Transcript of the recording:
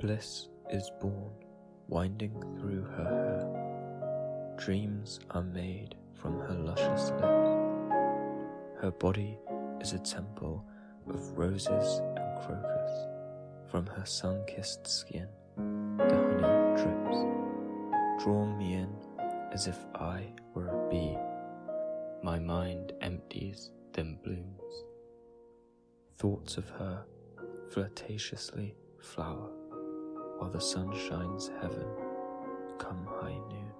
Bliss is born, winding through her hair. Dreams are made from her luscious lips. Her body is a temple of roses and crocus. From her sun kissed skin, the honey drips, drawing me in as if I were a bee. My mind empties, then blooms. Thoughts of her flirtatiously flower while the sun shines heaven, come high noon.